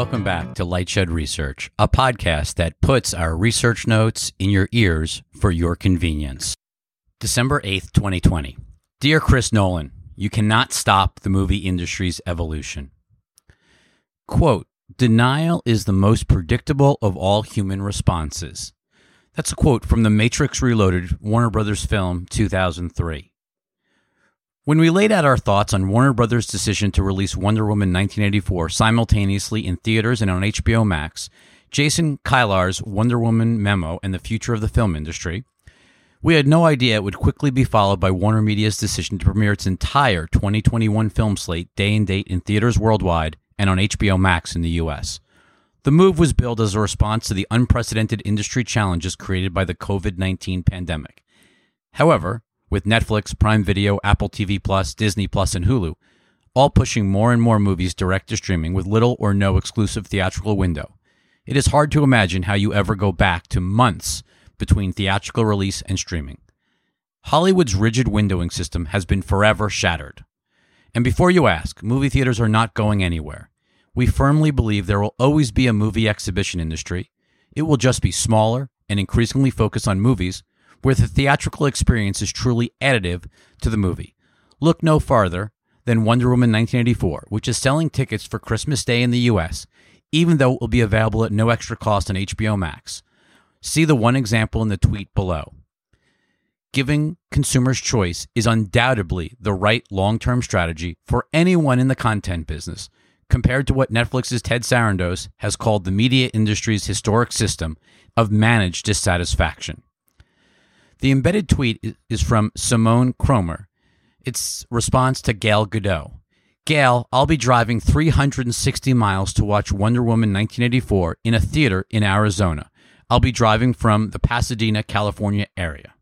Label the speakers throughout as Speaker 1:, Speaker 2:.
Speaker 1: welcome back to Lightshed Research, a podcast that puts our research notes in your ears for your convenience. December 8th, 2020. Dear Chris Nolan, you cannot stop the movie industry's evolution. Quote, denial is the most predictable of all human responses. That's a quote from The Matrix Reloaded, Warner Brothers film 2003. When we laid out our thoughts on Warner Brothers' decision to release Wonder Woman 1984 simultaneously in theaters and on HBO Max, Jason Kilar's Wonder Woman memo and the future of the film industry, we had no idea it would quickly be followed by Warner Media's decision to premiere its entire 2021 film slate day and date in theaters worldwide and on HBO Max in the US. The move was billed as a response to the unprecedented industry challenges created by the COVID 19 pandemic. However, with Netflix, Prime Video, Apple TV Plus, Disney Plus, and Hulu, all pushing more and more movies direct to streaming with little or no exclusive theatrical window. It is hard to imagine how you ever go back to months between theatrical release and streaming. Hollywood's rigid windowing system has been forever shattered. And before you ask, movie theaters are not going anywhere. We firmly believe there will always be a movie exhibition industry. It will just be smaller and increasingly focus on movies where the theatrical experience is truly additive to the movie. Look no farther than Wonder Woman 1984, which is selling tickets for Christmas Day in the US, even though it will be available at no extra cost on HBO Max. See the one example in the tweet below. Giving consumers choice is undoubtedly the right long term strategy for anyone in the content business, compared to what Netflix's Ted Sarandos has called the media industry's historic system of managed dissatisfaction. The embedded tweet is from Simone Cromer. It's response to Gail Godot. Gail, I'll be driving 360 miles to watch Wonder Woman 1984 in a theater in Arizona. I'll be driving from the Pasadena, California area.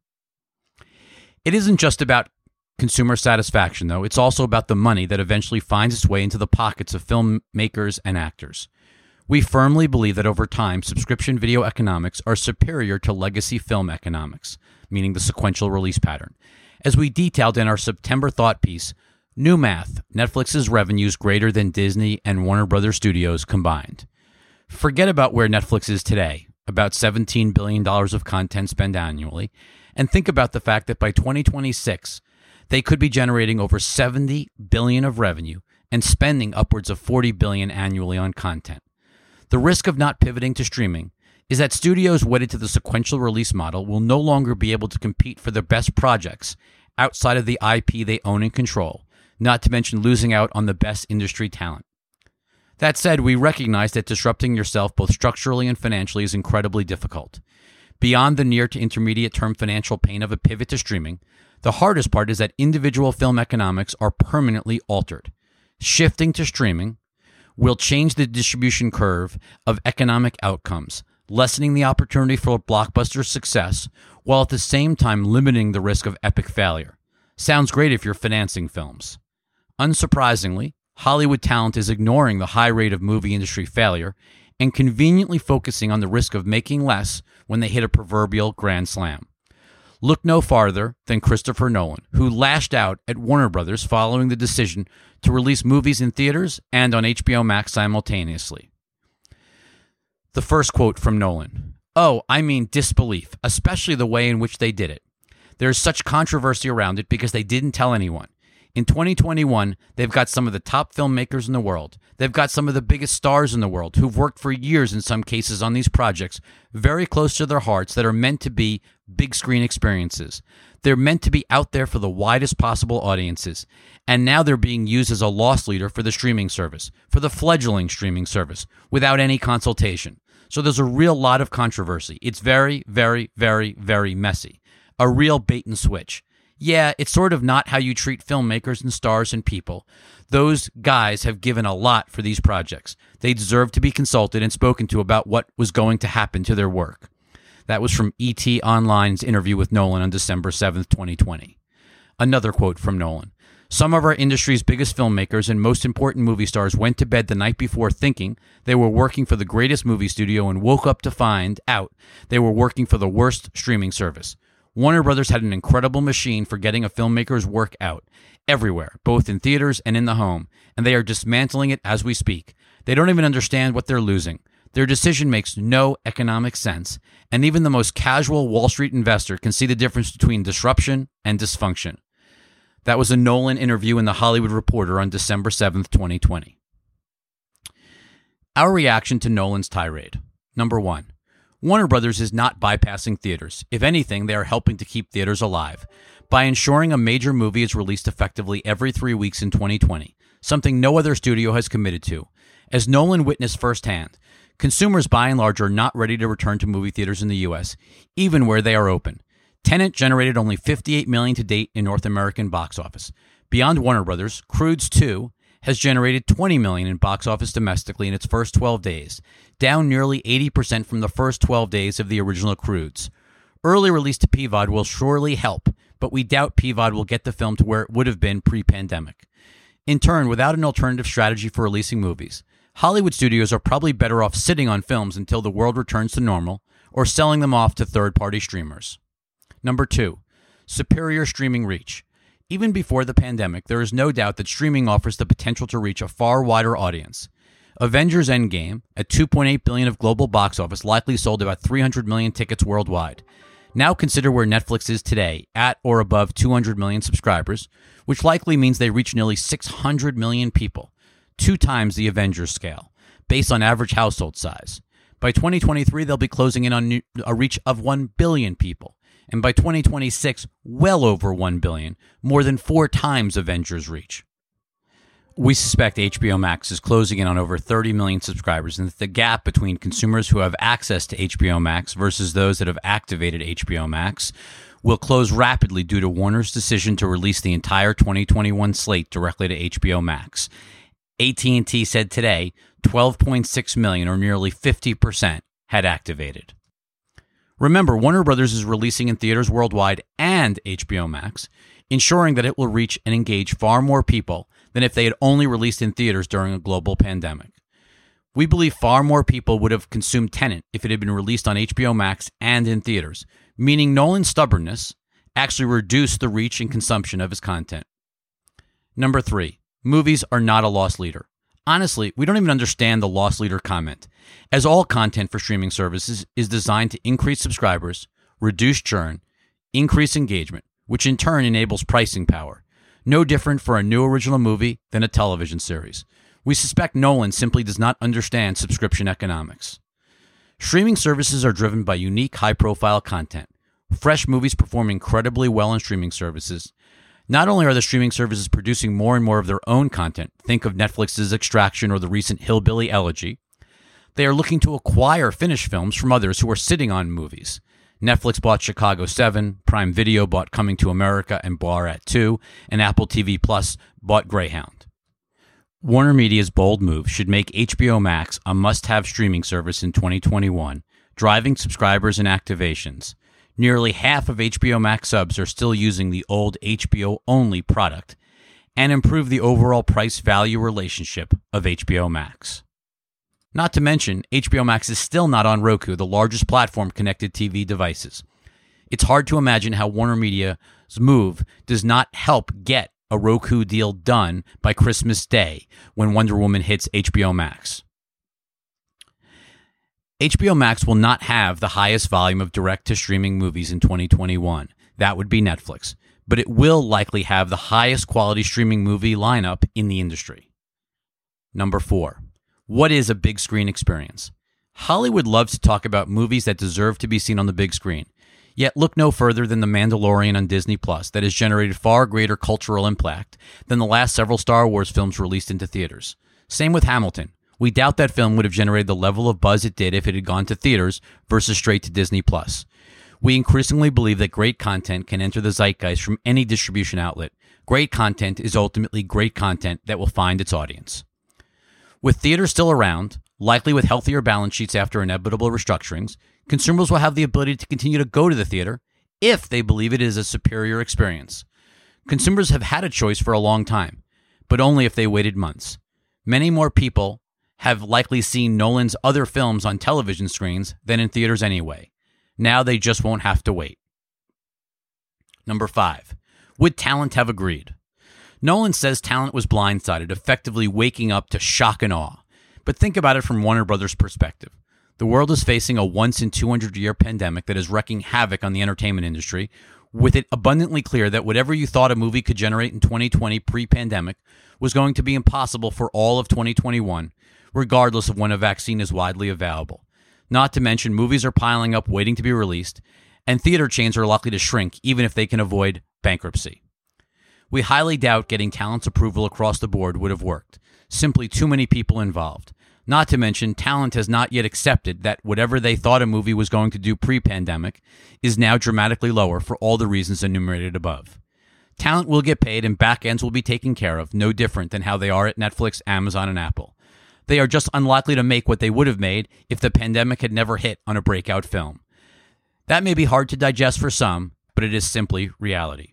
Speaker 1: It isn't just about consumer satisfaction, though. It's also about the money that eventually finds its way into the pockets of filmmakers and actors. We firmly believe that over time, subscription video economics are superior to legacy film economics meaning the sequential release pattern. As we detailed in our September thought piece, New Math, Netflix's revenues greater than Disney and Warner Brothers Studios combined. Forget about where Netflix is today, about $17 billion of content spent annually, and think about the fact that by 2026, they could be generating over 70 billion of revenue and spending upwards of 40 billion annually on content. The risk of not pivoting to streaming is that studios wedded to the sequential release model will no longer be able to compete for their best projects outside of the IP they own and control, not to mention losing out on the best industry talent. That said, we recognize that disrupting yourself both structurally and financially is incredibly difficult. Beyond the near to intermediate term financial pain of a pivot to streaming, the hardest part is that individual film economics are permanently altered. Shifting to streaming will change the distribution curve of economic outcomes, lessening the opportunity for blockbuster success while at the same time limiting the risk of epic failure. Sounds great if you're financing films. Unsurprisingly, Hollywood talent is ignoring the high rate of movie industry failure and conveniently focusing on the risk of making less when they hit a proverbial grand slam. Look no farther than Christopher Nolan, who lashed out at Warner Brothers following the decision to release movies in theaters and on HBO Max simultaneously. The first quote from Nolan Oh, I mean disbelief, especially the way in which they did it. There's such controversy around it because they didn't tell anyone. In 2021, they've got some of the top filmmakers in the world. They've got some of the biggest stars in the world who've worked for years in some cases on these projects, very close to their hearts, that are meant to be big screen experiences. They're meant to be out there for the widest possible audiences. And now they're being used as a loss leader for the streaming service, for the fledgling streaming service, without any consultation. So there's a real lot of controversy. It's very, very, very, very messy. A real bait and switch. Yeah, it's sort of not how you treat filmmakers and stars and people. Those guys have given a lot for these projects. They deserve to be consulted and spoken to about what was going to happen to their work. That was from ET Online's interview with Nolan on December 7th, 2020. Another quote from Nolan some of our industry's biggest filmmakers and most important movie stars went to bed the night before thinking they were working for the greatest movie studio and woke up to find out they were working for the worst streaming service. Warner Brothers had an incredible machine for getting a filmmaker's work out everywhere, both in theaters and in the home, and they are dismantling it as we speak. They don't even understand what they're losing. Their decision makes no economic sense, and even the most casual Wall Street investor can see the difference between disruption and dysfunction. That was a Nolan interview in The Hollywood Reporter on December 7th, 2020. Our reaction to Nolan's tirade. Number one, Warner Brothers is not bypassing theaters. If anything, they are helping to keep theaters alive by ensuring a major movie is released effectively every three weeks in 2020, something no other studio has committed to. As Nolan witnessed firsthand, consumers by and large are not ready to return to movie theaters in the US, even where they are open. Tenet generated only 58 million to date in North American box office. Beyond Warner Brothers, Croods 2 has generated 20 million in box office domestically in its first 12 days, down nearly 80% from the first 12 days of the original Croods. Early release to PVOD will surely help, but we doubt PVOD will get the film to where it would have been pre-pandemic. In turn, without an alternative strategy for releasing movies, Hollywood studios are probably better off sitting on films until the world returns to normal or selling them off to third party streamers. Number two, superior streaming reach. Even before the pandemic, there is no doubt that streaming offers the potential to reach a far wider audience. Avengers Endgame, at 2.8 billion of global box office, likely sold about 300 million tickets worldwide. Now consider where Netflix is today, at or above 200 million subscribers, which likely means they reach nearly 600 million people two times the Avengers scale, based on average household size. By 2023, they'll be closing in on a reach of 1 billion people. And by 2026, well over 1 billion, more than four times Avengers' reach. We suspect HBO Max is closing in on over 30 million subscribers, and that the gap between consumers who have access to HBO Max versus those that have activated HBO Max will close rapidly due to Warner's decision to release the entire 2021 slate directly to HBO Max. AT&T said today 12.6 million or nearly 50% had activated. Remember, Warner Brothers is releasing in theaters worldwide and HBO Max, ensuring that it will reach and engage far more people than if they had only released in theaters during a global pandemic. We believe far more people would have consumed Tenet if it had been released on HBO Max and in theaters, meaning Nolan's stubbornness actually reduced the reach and consumption of his content. Number three, movies are not a loss leader. Honestly, we don't even understand the loss leader comment, as all content for streaming services is designed to increase subscribers, reduce churn, increase engagement, which in turn enables pricing power. No different for a new original movie than a television series. We suspect Nolan simply does not understand subscription economics. Streaming services are driven by unique high profile content. Fresh movies perform incredibly well on streaming services, not only are the streaming services producing more and more of their own content, think of Netflix's Extraction or the recent Hillbilly Elegy, they are looking to acquire finished films from others who are sitting on movies. Netflix bought Chicago 7, Prime Video bought Coming to America and Borat 2, and Apple TV Plus bought Greyhound. Warner Media's bold move should make HBO Max a must have streaming service in 2021, driving subscribers and activations nearly half of HBO Max subs are still using the old HBO only product and improve the overall price value relationship of HBO Max. Not to mention, HBO Max is still not on Roku, the largest platform connected TV devices. It's hard to imagine how Warner Media's move does not help get a Roku deal done by Christmas Day when Wonder Woman hits HBO Max. HBO Max will not have the highest volume of direct to streaming movies in 2021. That would be Netflix. But it will likely have the highest quality streaming movie lineup in the industry. Number four, what is a big screen experience? Hollywood loves to talk about movies that deserve to be seen on the big screen. Yet look no further than The Mandalorian on Disney Plus that has generated far greater cultural impact than the last several Star Wars films released into theaters. Same with Hamilton, we doubt that film would have generated the level of buzz it did if it had gone to theaters versus straight to Disney Plus. We increasingly believe that great content can enter the zeitgeist from any distribution outlet. Great content is ultimately great content that will find its audience. With theaters still around, likely with healthier balance sheets after inevitable restructurings, consumers will have the ability to continue to go to the theater if they believe it is a superior experience. Consumers have had a choice for a long time, but only if they waited months. Many more people have likely seen Nolan's other films on television screens than in theaters anyway. Now they just won't have to wait. Number five, would talent have agreed? Nolan says talent was blindsided, effectively waking up to shock and awe. But think about it from Warner Brothers' perspective. The world is facing a once in 200 year pandemic that is wreaking havoc on the entertainment industry, with it abundantly clear that whatever you thought a movie could generate in 2020 pre pandemic was going to be impossible for all of 2021, regardless of when a vaccine is widely available. Not to mention, movies are piling up waiting to be released, and theater chains are likely to shrink even if they can avoid bankruptcy. We highly doubt getting talent's approval across the board would have worked. Simply too many people involved. Not to mention, talent has not yet accepted that whatever they thought a movie was going to do pre pandemic is now dramatically lower for all the reasons enumerated above. Talent will get paid and back ends will be taken care of, no different than how they are at Netflix, Amazon, and Apple. They are just unlikely to make what they would have made if the pandemic had never hit on a breakout film. That may be hard to digest for some, but it is simply reality.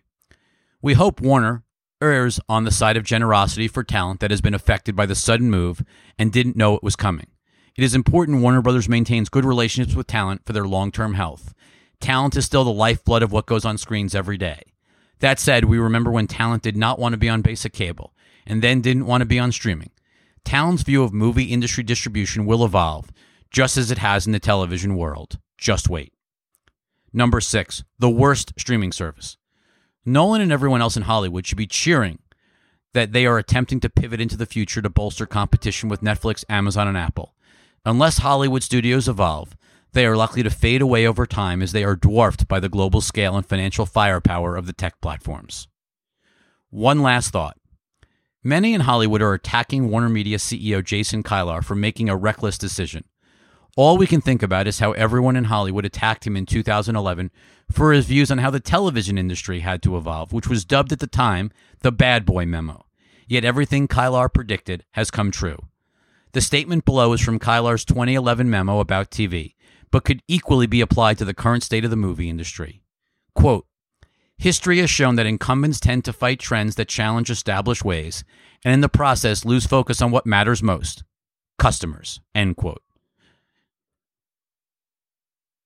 Speaker 1: We hope Warner errs on the side of generosity for talent that has been affected by the sudden move and didn't know it was coming. It is important Warner Brothers maintains good relationships with talent for their long term health. Talent is still the lifeblood of what goes on screens every day. That said, we remember when talent did not want to be on basic cable and then didn't want to be on streaming. Talent's view of movie industry distribution will evolve, just as it has in the television world. Just wait. Number six, the worst streaming service. Nolan and everyone else in Hollywood should be cheering that they are attempting to pivot into the future to bolster competition with Netflix, Amazon, and Apple. Unless Hollywood studios evolve, they are likely to fade away over time as they are dwarfed by the global scale and financial firepower of the tech platforms. One last thought. Many in Hollywood are attacking Warner Media CEO Jason Kilar for making a reckless decision. All we can think about is how everyone in Hollywood attacked him in 2011 for his views on how the television industry had to evolve, which was dubbed at the time the Bad Boy Memo. Yet everything Kilar predicted has come true. The statement below is from Kilar's 2011 memo about TV, but could equally be applied to the current state of the movie industry. Quote, History has shown that incumbents tend to fight trends that challenge established ways, and in the process lose focus on what matters most customers. End quote.